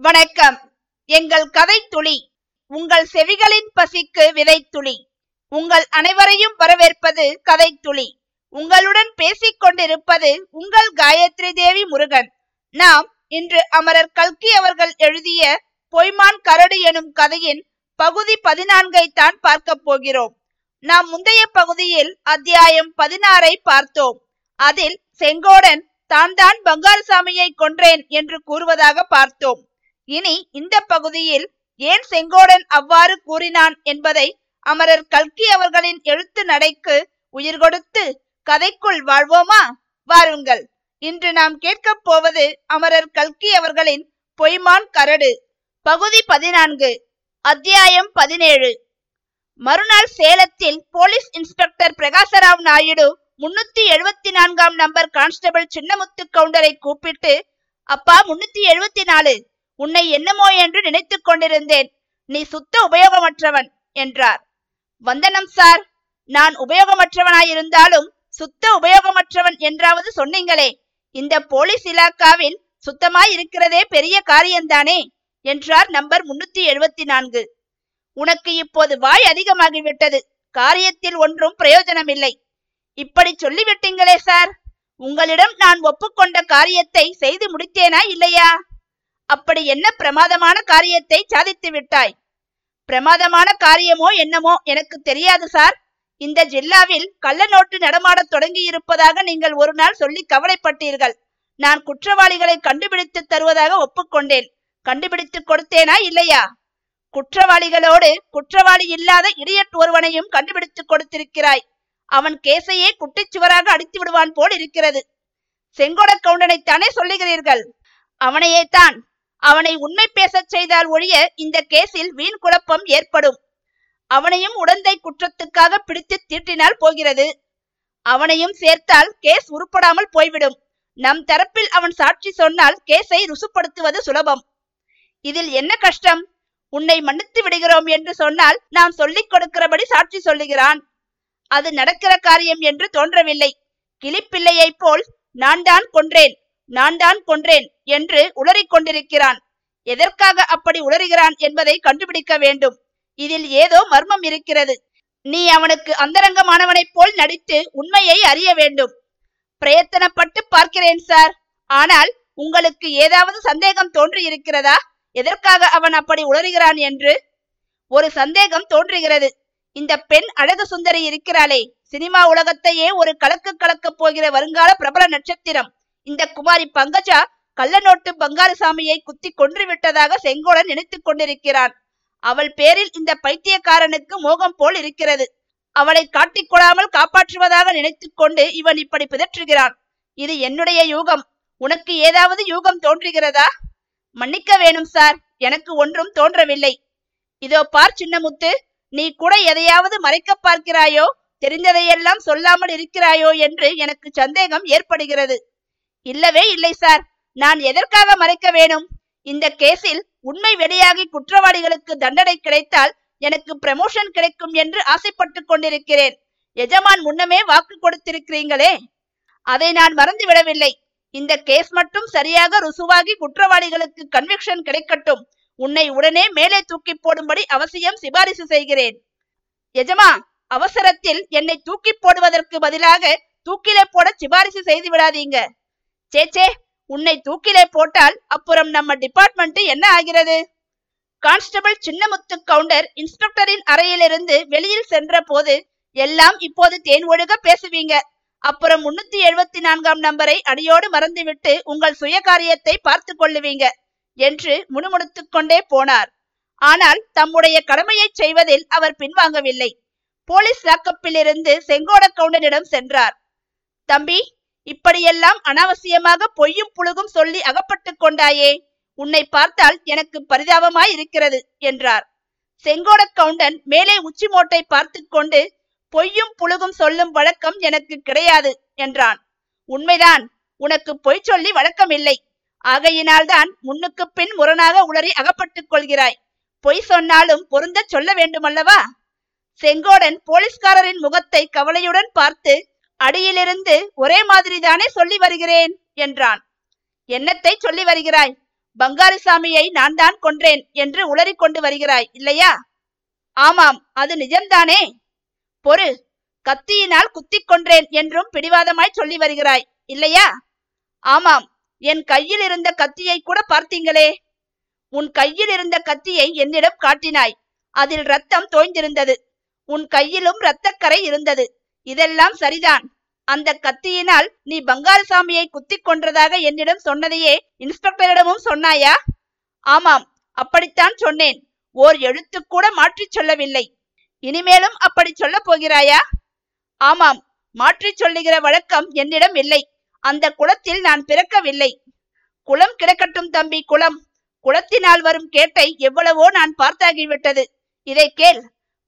வணக்கம். எங்கள் கதை துளி உங்கள் செவிகளின் பசிக்கு விதை துளி. உங்கள் அனைவரையும் வரவேற்பது கதை துளி. உங்களுடன் பேசிக் கொண்டிருப்பது உங்கள் காயத்ரி தேவி முருகன். நாம் இன்று அமரர் கல்கி அவர்கள் எழுதிய பொய்மான் கரடு எனும் கதையின் பகுதி பதினான்கை தான் பார்க்க போகிறோம். நாம் முந்தைய பகுதியில் அத்தியாயம் பதினாறை பார்த்தோம். அதில் செங்கோடன் தான் தான் பங்காரசாமியை கொன்றேன் என்று கூறுவதாக பார்த்தோம். இனி இந்த பகுதியில் ஏன் செங்கோடன் அவ்வாறு கூறினான் என்பதை அமரர் கல்கி அவர்களின் எழுத்து நடைக்கு உயிர் கொடுத்து கதைக்குள் வாழ்வோமா? வாருங்கள். இன்று நாம் கேட்கப் போவது அமரர் கல்கி அவர்களின் பொய்மான் கரடு. பகுதி பதினான்கு அத்தியாயம் பதினேழு. மறுநாள் சேலத்தில் போலீஸ் இன்ஸ்பெக்டர் பிரகாசராவ் நாயுடு முன்னூத்தி எழுபத்தி நான்காம் நம்பர் கான்ஸ்டபிள் சின்னமுத்து கவுண்டரை கூப்பிட்டு அப்பா முன்னூத்தி எழுபத்தி நாலு. உன்னை என்னமோ என்று நினைத்துக் கொண்டிருந்தேன். நீ சுத்த உபயோகமற்றவன் என்றார். வந்தனம் சார். நான் உபயோகமற்றவனாயிருந்தாலும் சுத்த உபயோகமற்றவன் என்றாவது சொன்னீங்களே. இந்த போலீஸ் இலாக்காவில் சுத்தமாய் இருக்கிறதே பெரிய காரியம்தானே என்றார் நம்பர் முன்னூத்தி எழுபத்தி நான்கு. உனக்கு இப்போது வாய் அதிகமாகிவிட்டது. காரியத்தில் ஒன்றும் பிரயோஜனமில்லை. இப்படி சொல்லிவிட்டீங்களே சார். உங்களிடம் நான் ஒப்புக்கொண்ட காரியத்தை செய்து முடித்தேனா இல்லையா? அப்படி என்ன பிரமாதமான காரியத்தை சாதித்து விட்டாய்? பிரமாதமான காரியமோ என்னமோ எனக்கு தெரியாது சார். இந்த ஜில்லாவில் கள்ள நோட்டு நடமாடத் தொடங்கி இருப்பதாக நீங்கள் ஒரு நாள் சொல்லி கவலைப்பட்டீர்கள். நான் குற்றவாளிகளை கண்டுபிடித்து தருவதாக ஒப்புக்கொண்டேன். கண்டுபிடித்து கொடுத்தேனா இல்லையா? குற்றவாளிகளோடு குற்றவாளி இல்லாத இடியட் ஒருவனையும் கண்டுபிடித்து கொடுத்திருக்கிறாய். அவன் கேசையே குட்டிச்சுவராக அடித்து விடுவான் போல் இருக்கிறது. செங்கோட கவுண்டனைத்தானே சொல்லுகிறீர்கள்? அவனையே தான் அவனை உண்மை பேசச் செய்தால் ஒழிய இந்த கேஸில் வீண் குழப்பம் ஏற்படும். அவனையும் உடந்தை குற்றத்துக்காக பிடித்து தீட்டினால் போகிறது. அவனையும் சேர்த்தால் கேஸ் உருப்படாமல் போய்விடும். நம் தரப்பில் அவன் சாட்சி சொன்னால் கேஸை ருசுப்படுத்துவது சுலபம். இதில் என்ன கஷ்டம்? உன்னை மன்னித்து விடுகிறோம் என்று சொன்னால் நாம் சொல்லிக் கொடுக்கிறபடி சாட்சி சொல்லுகிறான். அது நடக்கிற காரியம் என்று தோன்றவில்லை. கிளிப்பிள்ளையைப் போல் நான் தான் கொன்றேன். நான் தான் கொன்றேன் என்று உளறிக் கொண்டிருக்கிறான். எதற்காக அப்படி உளறுகிறான் என்பதை கண்டுபிடிக்க வேண்டும். இதில் ஏதோ மர்மம் இருக்கிறது. நீ அவனுக்கு அந்தரங்கமானவனைப் போல் நடித்து உண்மையை அறிய வேண்டும். பிரயத்தனப்பட்டு பார்க்கிறேன் சார். ஆனால் உங்களுக்கு ஏதாவது சந்தேகம் தோன்றி இருக்கிறதா எதற்காக அவன் அப்படி உளறுகிறான் என்று? ஒரு சந்தேகம் தோன்றுகிறது. இந்த பெண் அழகு சுந்தரி இருக்கிறாளே. சினிமா உலகத்தையே ஒரு கலக்கு கலக்கப் போகிற வருங்கால பிரபல நட்சத்திரம். இந்த குமாரி பங்கஜா கள்ள நோட்டு பங்காரசாமியை குத்தி கொன்று விட்டதாக செங்கோடன் நினைத்துக் கொண்டிருக்கிறான். அவள் பேரில் இந்த பைத்தியக்காரனுக்கு மோகம் போல் இருக்கிறது. அவளை காட்டிக்கொள்ளாமல் காப்பாற்றுவதாக நினைத்துக் கொண்டு இவன் இப்படி பிதற்றுகிறான். இது என்னுடைய யூகம். உனக்கு ஏதாவது யூகம் தோன்றுகிறதா? மன்னிக்க வேணும் சார். எனக்கு ஒன்றும் தோன்றவில்லை. இதோ பார் சின்னமுத்து. நீ கூட எதையாவது மறைக்க பார்க்கிறாயோ? தெரிந்ததையெல்லாம் சொல்லாமல் இருக்கிறாயோ என்று எனக்கு சந்தேகம் ஏற்படுகிறது. இல்லவே இல்லை சார். நான் எதற்காக மறைக்க வேணும்? இந்த கேஸில் உண்மை வெளியாகி குற்றவாளிகளுக்கு தண்டனை கிடைத்தால் எனக்கு ப்ரமோஷன் கிடைக்கும் என்று ஆசைப்பட்டு கொண்டிருக்கிறேன். எஜமான் முன்னமே வாக்கு கொடுத்திருக்கிறீங்களே. அதை நான் மறந்து விடவில்லை இந்த கேஸ் மட்டும் சரியாக ருசுவாகி குற்றவாளிகளுக்கு கன்விக்ஷன் கிடைக்கட்டும். உன்னை உடனே மேலே தூக்கி போடும்படி அவசியம் சிபாரிசு செய்கிறேன். எஜமா அவசரத்தில் என்னை தூக்கி போடுவதற்கு பதிலாக தூக்கிலே போட சிபாரிசு செய்து விடாதீங்க. சேச்சே உன்னை தூக்கிலே போட்டால் அப்புறம் நம்ம டிபார்ட்மெண்ட் என்ன ஆகிறது? கான்ஸ்டபிள் சின்னமுத்து கவுண்டர் இன்ஸ்பெக்டரின் அறையிலிருந்து வெளியில் சென்ற போது எல்லாம் இப்போது தேன் ஒழுக பேசுவீங்க. அப்புறம் முன்னூத்தி எழுபத்தி நான்காம் நம்பரை அடியோடு மறந்துவிட்டு உங்கள் சுய காரியத்தை பார்த்து கொள்ளுவீங்க என்று முணுமுணுத்து கொண்டே போனார். ஆனால் தம்முடைய கடமையை செய்வதில் அவர் பின்வாங்கவில்லை. போலீஸ் லாக்கப்பிலிருந்து செங்கோட கவுண்டரிடம் சென்றார். தம்பி இப்படியெல்லாம் அனாவசியமாக பொய்யும் புழுகும் சொல்லி அகப்பட்டு கொண்டாயே. உன்னை பார்த்தால் எனக்கு பரிதாபமாய் இருக்கிறது என்றார். செங்கோட கவுண்டன் மேலே உச்சி மோட்டை பார்த்து கொண்டு பொய்யும் புழுகும் சொல்லும் வழக்கம் எனக்கு கிடையாது என்றான். உண்மைதான் உனக்கு பொய் சொல்லி வழக்கமில்லை. ஆகையினால்தான் முன்னுக்கு பின் முரணாக உளறி அகப்பட்டுக் கொள்கிறாய். பொய் சொன்னாலும் பொருந்த சொல்ல வேண்டுமல்லவா? செங்கோடன் போலீஸ்காரரின் முகத்தை கவலையுடன் பார்த்து அடியிலிருந்து ஒரே மாதிரிதானே சொல்லி வருகிறேன் என்றான். என்னத்தை சொல்லி வருகிறாய்? பங்காருசாமியை நான் தான் கொன்றேன் என்று உளறிக் கொண்டு வருகிறாய் இல்லையா? ஆமாம் அது நிஜம்தானே? பொறு கத்தியினால் குத்திக் கொன்றேன் என்றும் பிடிவாதமாய் சொல்லி வருகிறாய் இல்லையா? ஆமாம் என் கையில் இருந்த கத்தியை கூட பார்த்தீங்களே? உன் கையில் இருந்த கத்தியை என்னிடம் காட்டினாய் அதில் ரத்தம் தோய்ந்திருந்தது. உன் கையிலும் இரத்தக்கரை இருந்தது. இதெல்லாம் சரிதான். அந்த கத்தியினால் நீ பங்காரசாமியை குத்திக் கொன்றதாக என்னிடம் சொன்னதையே இன்ஸ்பெக்டரிடமும் சொன்னாயா? ஆமாம் அப்படித்தான் சொன்னேன். ஓர் எழுத்து கூட மாற்றிச் சொல்லவில்லை. இனிமேலும் அப்படி சொல்ல போகிறாயா? ஆமாம் மாற்றிச் சொல்லுகிற வழக்கம் என்னிடம் இல்லை. அந்த குளத்தில் நான் பிறக்கவில்லை. குளம் கிடக்கட்டும் தம்பி குளம். குளத்தினால் வரும் கேட்டை எவ்வளவோ நான் பார்த்தாகிவிட்டது. இதை கேள்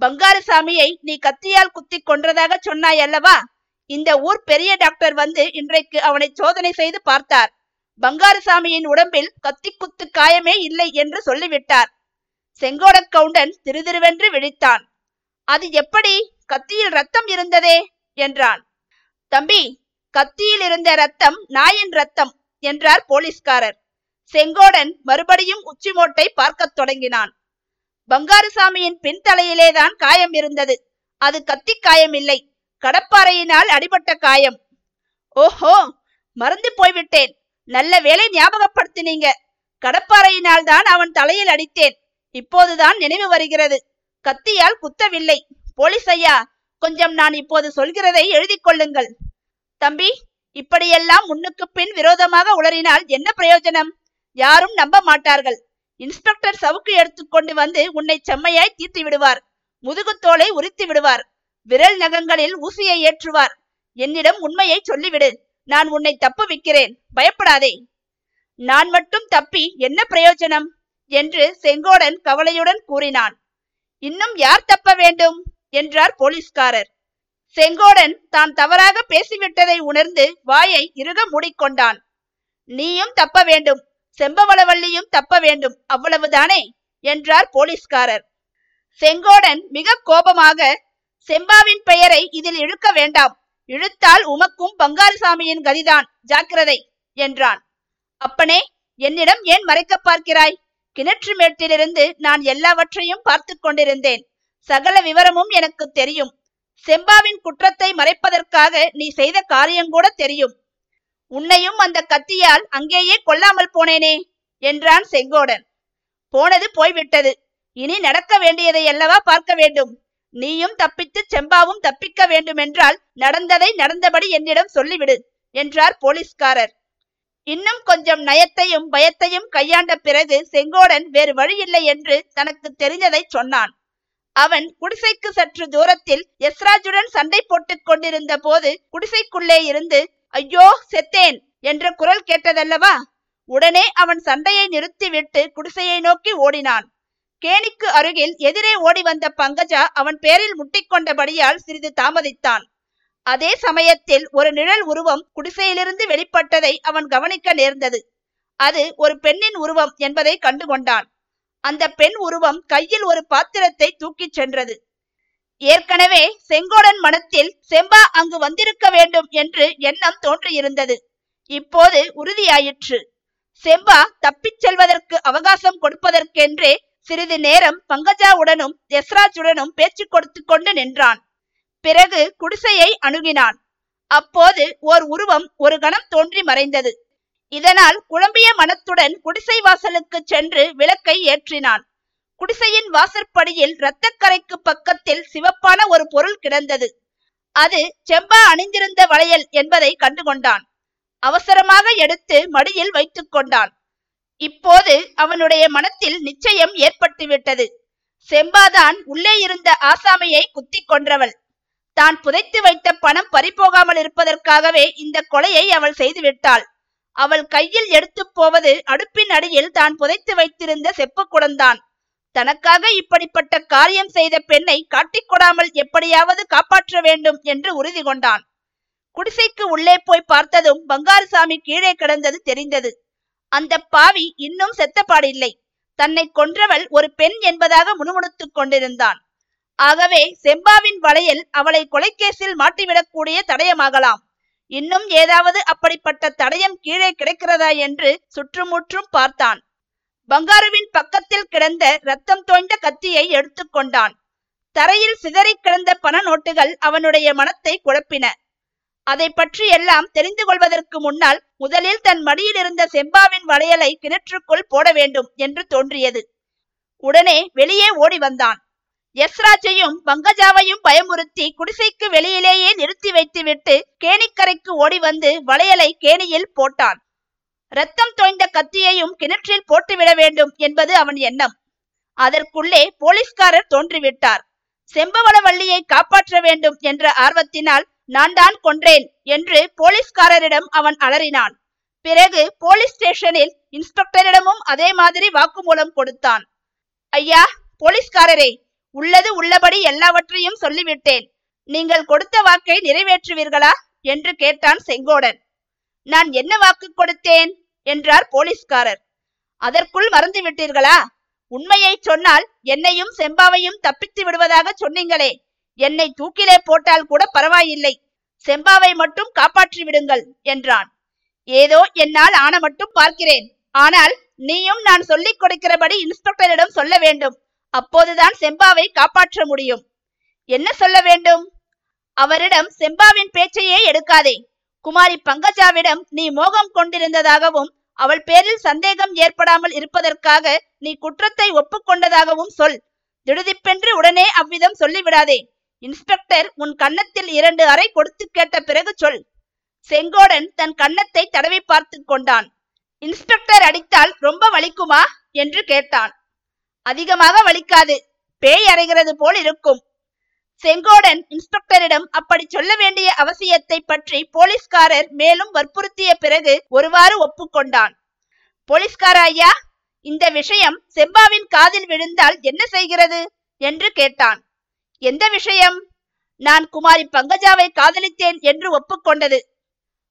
பங்காரசாமியை நீ கத்தியால் குத்தி கொன்றதாக சொன்னாய் அல்லவா? இந்த ஊர் பெரிய டாக்டர் வந்து இன்றைக்கு அவனை சோதனை செய்து பார்த்தார். பங்காரசாமியின் உடம்பில் கத்தி குத்து காயமே இல்லை என்று சொல்லிவிட்டார். செங்கோட கவுண்டன் திருதிருவென்று விழித்தான். அது எப்படி? கத்தியில் ரத்தம் இருந்ததே? என்றான். தம்பி கத்தியில் இருந்த ரத்தம் நாயின் ரத்தம் என்றார் போலீஸ்காரர். செங்கோடன் மறுபடியும் உச்சிமோட்டை பார்க்கத் தொடங்கினான். பங்காருசாமியின் பின்தலையிலேதான் காயம் இருந்தது. அது கத்தி காயம் இல்லை கடப்பாறையினால் அடிபட்ட காயம். ஓஹோ மறந்து போய்விட்டேன். நல்ல வேலை ஞாபகப்படுத்தினீங்க. கடப்பாறையினால் தான் அவன் தலையில் அடித்தேன். இப்போதுதான் நினைவு வருகிறது. கத்தியால் குத்தவில்லை. போலீஸ் ஐயா கொஞ்சம் நான் இப்போது சொல்கிறதை எழுதி கொள்ளுங்கள். தம்பி இப்படியெல்லாம் முன்னுக்கு பின் விரோதமாக உளறினால் என்ன பிரயோஜனம்? யாரும் நம்ப மாட்டார்கள். இன்ஸ்பெக்டர் சவுக்கு எடுத்துக்கொண்டு வந்து உன்னை செம்மையாய் தீர்த்து விடுவார். முதுகுத்தோலை உரித்து விடுவார். விரல் நகங்களில் ஊசியை ஏற்றுவார். என்னிடம் உண்மையை சொல்லிவிடு. நான் உன்னை தப்பு விக்கிறேன் பயப்படாதே. நான் மட்டும் தப்பி என்ன பிரயோஜனம்? என்று செங்கோடன் கவலையுடன் கூறினான். இன்னும் யார் தப்ப வேண்டும்? என்றார் போலீஸ்காரர். செங்கோடன் தான் தவறாக பேசிவிட்டதை உணர்ந்து வாயை இறுக மூடிக்கொண்டான். நீயும் தப்ப வேண்டும். செம்பவளவல்லியும் தப்ப வேண்டும். அவ்வளவுதானே? என்றார் போலீஸ்காரர். செங்கோடன் மிக கோபமாக செம்பாவின் பெயரை இதில் இழுக்க வேண்டாம். இழுத்தால் உமக்கும் பங்காரசாமியின் கதிதான். ஜாக்கிரதை! என்றான். அப்பனே என்னிடம் ஏன் மறைக்க பார்க்கிறாய்? கிணற்று மேட்டிலிருந்து நான் எல்லாவற்றையும் பார்த்து கொண்டிருந்தேன். சகல விவரமும் எனக்கு தெரியும். செம்பாவின் குற்றத்தை மறைப்பதற்காக நீ செய்த காரியங்கூட தெரியும். உன்னையும் அந்த கத்தியால் அங்கேயே கொல்லாமல் போனேனே என்றான் செங்கோடன். போனது போய்விட்டது. இனி நடக்க வேண்டியதை அல்லவா பார்க்க வேண்டும்? நீயும் தப்பித்து செம்பாவும் தப்பிக்க வேண்டுமென்றால் நடந்ததை நடந்தபடி என்னிடம் சொல்லிவிடு என்றார் போலீஸ்காரர். இன்னும் கொஞ்சம் நயத்தையும் பயத்தையும் கையாண்ட பிறகு செங்கோடன் வேறு வழியில்லை என்று தனக்கு தெரிந்ததை சொன்னான். அவன் குடிசைக்கு சற்று தூரத்தில் எஸ்ராஜுடன் சண்டை போட்டுக் கொண்டிருந்த போது குடிசைக்குள்ளே இருந்து ஐயோ செத்தேன் என்ற குரல் கேட்டதல்லவா? உடனே அவன் சண்டையை நிறுத்திவிட்டு குடிசையை நோக்கி ஓடினான். கேணிக்கு அருகில் எதிரே ஓடி வந்த பங்கஜா அவன் பேரில் முட்டிக்கொண்டபடியால் சிறிது தாமதித்தான். அதே சமயத்தில் ஒரு நிழல் உருவம் குடிசையிலிருந்து வெளிப்பட்டதை அவன் கவனிக்க நேர்ந்தது. அது ஒரு பெண்ணின் உருவம் என்பதை கண்டுகொண்டான். அந்த பெண் உருவம் கையில் ஒரு பாத்திரத்தை தூக்கிச் சென்றது. ஏற்கனவே செங்கோடன் மனத்தில் செம்பா அங்கு வந்திருக்க வேண்டும் என்று எண்ணம் தோன்றியிருந்தது. இப்போது உறுதியாயிற்று. செம்பா தப்பிச் செல்வதற்கு அவகாசம் கொடுப்பதற்கென்றே சிறிது நேரம் பங்கஜாவுடனும் யஸ்ராஜுடனும் பேச்சு கொடுத்து கொண்டு நின்றான். பிறகு குடிசையை அணுகினான். அப்போது ஓர் உருவம் ஒரு கணம் தோன்றி மறைந்தது. இதனால் குழம்பிய மனத்துடன் குடிசை வாசலுக்கு சென்று விளக்கை ஏற்றினான். குடிசையின் வாசற்படியில் இரத்தக்கரைக்கு பக்கத்தில் சிவப்பான ஒரு பொருள் கிடந்தது. அது செம்பா அணிந்திருந்த வளையல் என்பதை கண்டுகொண்டான். அவசரமாக எடுத்து மடியில் வைத்துக் கொண்டான். இப்போது அவனுடைய மனத்தில் நிச்சயம் ஏற்பட்டுவிட்டது. செம்பாதான் உள்ளே இருந்த ஆசாமியை குத்தி கொன்றவள். தான் புதைத்து வைத்த பணம் பறிபோகாமல் இருப்பதற்காகவே இந்த கொலையை அவள் செய்துவிட்டாள். அவள் கையில் எடுத்து போவது அடுப்பின் அடியில் தான் புதைத்து வைத்திருந்த செப்பு குடந்தான் தனக்காக இப்படிப்பட்ட காரியம் செய்த பெண்ணை காட்டிக்கொடாமல் எப்படியாவது காப்பாற்ற வேண்டும் என்று உறுதி கொண்டான். குடிசைக்கு உள்ளே போய் பார்த்ததும் பங்காருசாமி கீழே கிடந்தது தெரிந்தது. அந்த பாவி இன்னும் செத்தப்பாடில்லை. தன்னை கொன்றவள் ஒரு பெண் என்பதாக முணுமுணுத்துக் கொண்டிருந்தான். ஆகவே செம்பாவின் வலையில் அவளை கொலைக்கேசில் மாட்டிவிடக்கூடிய தடயமாகலாம். இன்னும் ஏதாவது அப்படிப்பட்ட தடயம் கீழே கிடைக்கிறதா என்று சுற்றுமுற்றும் பார்த்தான். பங்காருவின் பக்கத்தில் கிடந்த ரத்தம் தோய்ந்த கத்தியை எடுத்துக்கொண்டான் தரையில் சிதறி கிடந்த பண நோட்டுகள் அவனுடைய மனத்தை குழப்பின. அதை பற்றி எல்லாம் தெரிந்து கொள்வதற்கு முன்னால் முதலில் தன் மடியில் இருந்த செம்பாவின் வளையலை கிணற்றுக்குள் போட வேண்டும் என்று தோன்றியது. உடனே வெளியே ஓடி வந்தான். யஸ்ராஜையும் பங்கஜாவையும் பயமுறுத்தி குடிசைக்கு வெளியிலேயே நிறுத்தி வைத்துவிட்டு கேணிக்கரைக்கு ஓடி வந்து வளையலை கேணியில் போட்டான். ரத்தம் தோய்ந்த கத்தியையும் கிணற்றில் போட்டுவிட வேண்டும் என்பது அவன் எண்ணம். அதற்குள்ளே போலீஸ்காரர் தோன்றிவிட்டார். செம்பவளவள்ளியை காப்பாற்ற வேண்டும் என்ற ஆர்வத்தினால் நான் தான் கொன்றேன் என்று போலீஸ்காரரிடம் அவன் அலறினான். பிறகு போலீஸ் ஸ்டேஷனில் இன்ஸ்பெக்டரிடமும் அதே மாதிரி வாக்குமூலம் கொடுத்தான். ஐயா போலீஸ்காரரே உள்ளது உள்ளபடி எல்லாவற்றையும் சொல்லிவிட்டேன். நீங்கள் கொடுத்த வாக்கை நிறைவேற்றுவீர்களா? என்று கேட்டான் செங்கோடன். நான் என்ன வாக்கு கொடுத்தேன்? என்றார் போலீஸ்காரர். அதற்குள் மறந்து விட்டீர்களா? உண்மையை சொன்னால் என்னையும் செம்பாவையும் தப்பித்து விடுவதாக சொன்னீங்களே. என்னை தூக்கிலே போட்டால் கூட பரவாயில்லை. செம்பாவை மட்டும் காப்பாற்றி விடுங்கள் என்றான். ஏதோ என்னால் ஆன மட்டும் பார்க்கிறேன். ஆனால் நீயும் நான் சொல்லிக் கொடுக்கிறபடி இன்ஸ்பெக்டரிடம் சொல்ல வேண்டும். அப்போதுதான் செம்பாவை காப்பாற்ற முடியும். என்ன சொல்ல வேண்டும்? அவரிடம் செம்பாவின் பேச்சையே எடுக்காதே. குமாரி பங்கஜாவிடம் நீ மோகம் கொண்டிருந்ததாகவும் அவள் பேரில் சந்தேகம் ஏற்படாமல் இருப்பதற்காக நீ குற்றத்தை ஒப்புக்கொண்டதாகவும் சொல். திடுதிப்பென்று உடனே அவ்விதம் சொல்லிவிடாதே. இன்ஸ்பெக்டர் உன் கன்னத்தில் இரண்டு அறை கொடுத்து கேட்ட பிறகு சொல். செங்கோடன் தன் கன்னத்தை தடவி பார்த்து கொண்டான். இன்ஸ்பெக்டர் அடித்தால் ரொம்ப வலிக்குமா? என்று கேட்டான். அதிகமாக வலிக்காது. பேய் அறைகிறது போல் இருக்கும். செங்கோடன் இன்ஸ்பெக்டரிடம் அப்படி சொல்ல வேண்டிய அவசியத்தை பற்றி போலீஸ்காரர் மேலும் வற்புறுத்திய பிறகு ஒருவாறு ஒப்புக்கொண்டான். போலீஸ்கார ஐயா இந்த விஷயம் செம்பாவின் காதில் விழுந்தால் என்ன செய்கிறது? என்று கேட்டான். எந்த விஷயம்? நான் குமாரி பங்கஜாவை காதலித்தேன் என்று ஒப்புக்கொண்டது.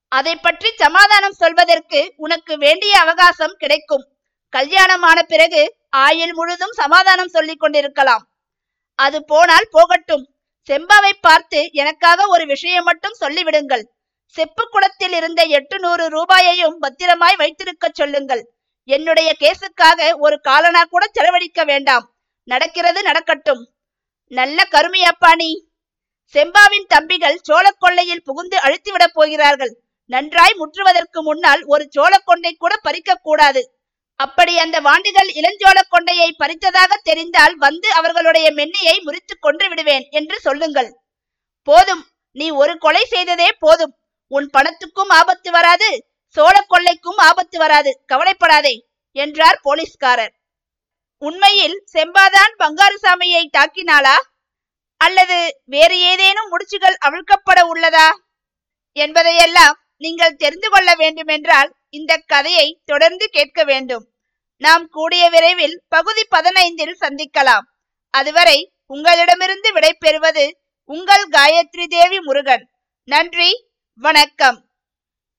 அதை பற்றி சமாதானம் சொல்வதற்கு உனக்கு வேண்டிய அவகாசம் கிடைக்கும். கல்யாணமான பிறகு ஆயுள் முழுதும் சமாதானம் சொல்லிக் கொண்டிருக்கலாம். அது போனால் போகட்டும். செம்பாவை பார்த்து எனக்காக ஒரு விஷயம் மட்டும் சொல்லிவிடுங்கள். செப்பு குளத்தில் இருந்த எட்டு நூறு ரூபாயையும் பத்திரமாய் வைத்திருக்க சொல்லுங்கள். என்னுடைய கேசுக்காக ஒரு காலனா கூட செலவழிக்க வேண்டாம். நடக்கிறது நடக்கட்டும். நல்ல கருமையப்பா நீ. செம்பாவின் தம்பிகள் சோழ கொள்ளையில் புகுந்து அழுத்திவிடப் போகிறார்கள். நன்றாய் முற்றுவதற்கு முன்னால் ஒரு சோழ கூட பறிக்க கூடாது. அப்படி அந்த வாண்டிகள் இளஞ்சோழ கொண்டையை பறித்ததாக தெரிந்தால் வந்து அவர்களுடைய மென்னியை முறித்து கொன்று விடுவேன் என்று சொல்லுங்கள். போதும் நீ ஒரு கொலை செய்ததே போதும். உன் பணத்துக்கும் ஆபத்து வராது சோழ கொள்ளைக்கும் ஆபத்து வராது கவலைப்படாதே என்றார் போலீஸ்காரர். உண்மையில் செம்பாதான் பங்காருசாமியை தாக்கினாளா? அல்லது வேறு ஏதேனும் முடிச்சுகள் அவிழ்க்கப்பட உள்ளதா? என்பதையெல்லாம் நீங்கள் தெரிந்து கொள்ள வேண்டுமென்றால் இந்த கதையை தொடர்ந்து கேட்க வேண்டும். நாம் கூடிய விரைவில் பகுதி பதினைந்தில் சந்திக்கலாம். அதுவரை உங்களிடமிருந்து விடை பெறுவது உங்கள் காயத்ரி தேவி முருகன். நன்றி வணக்கம்.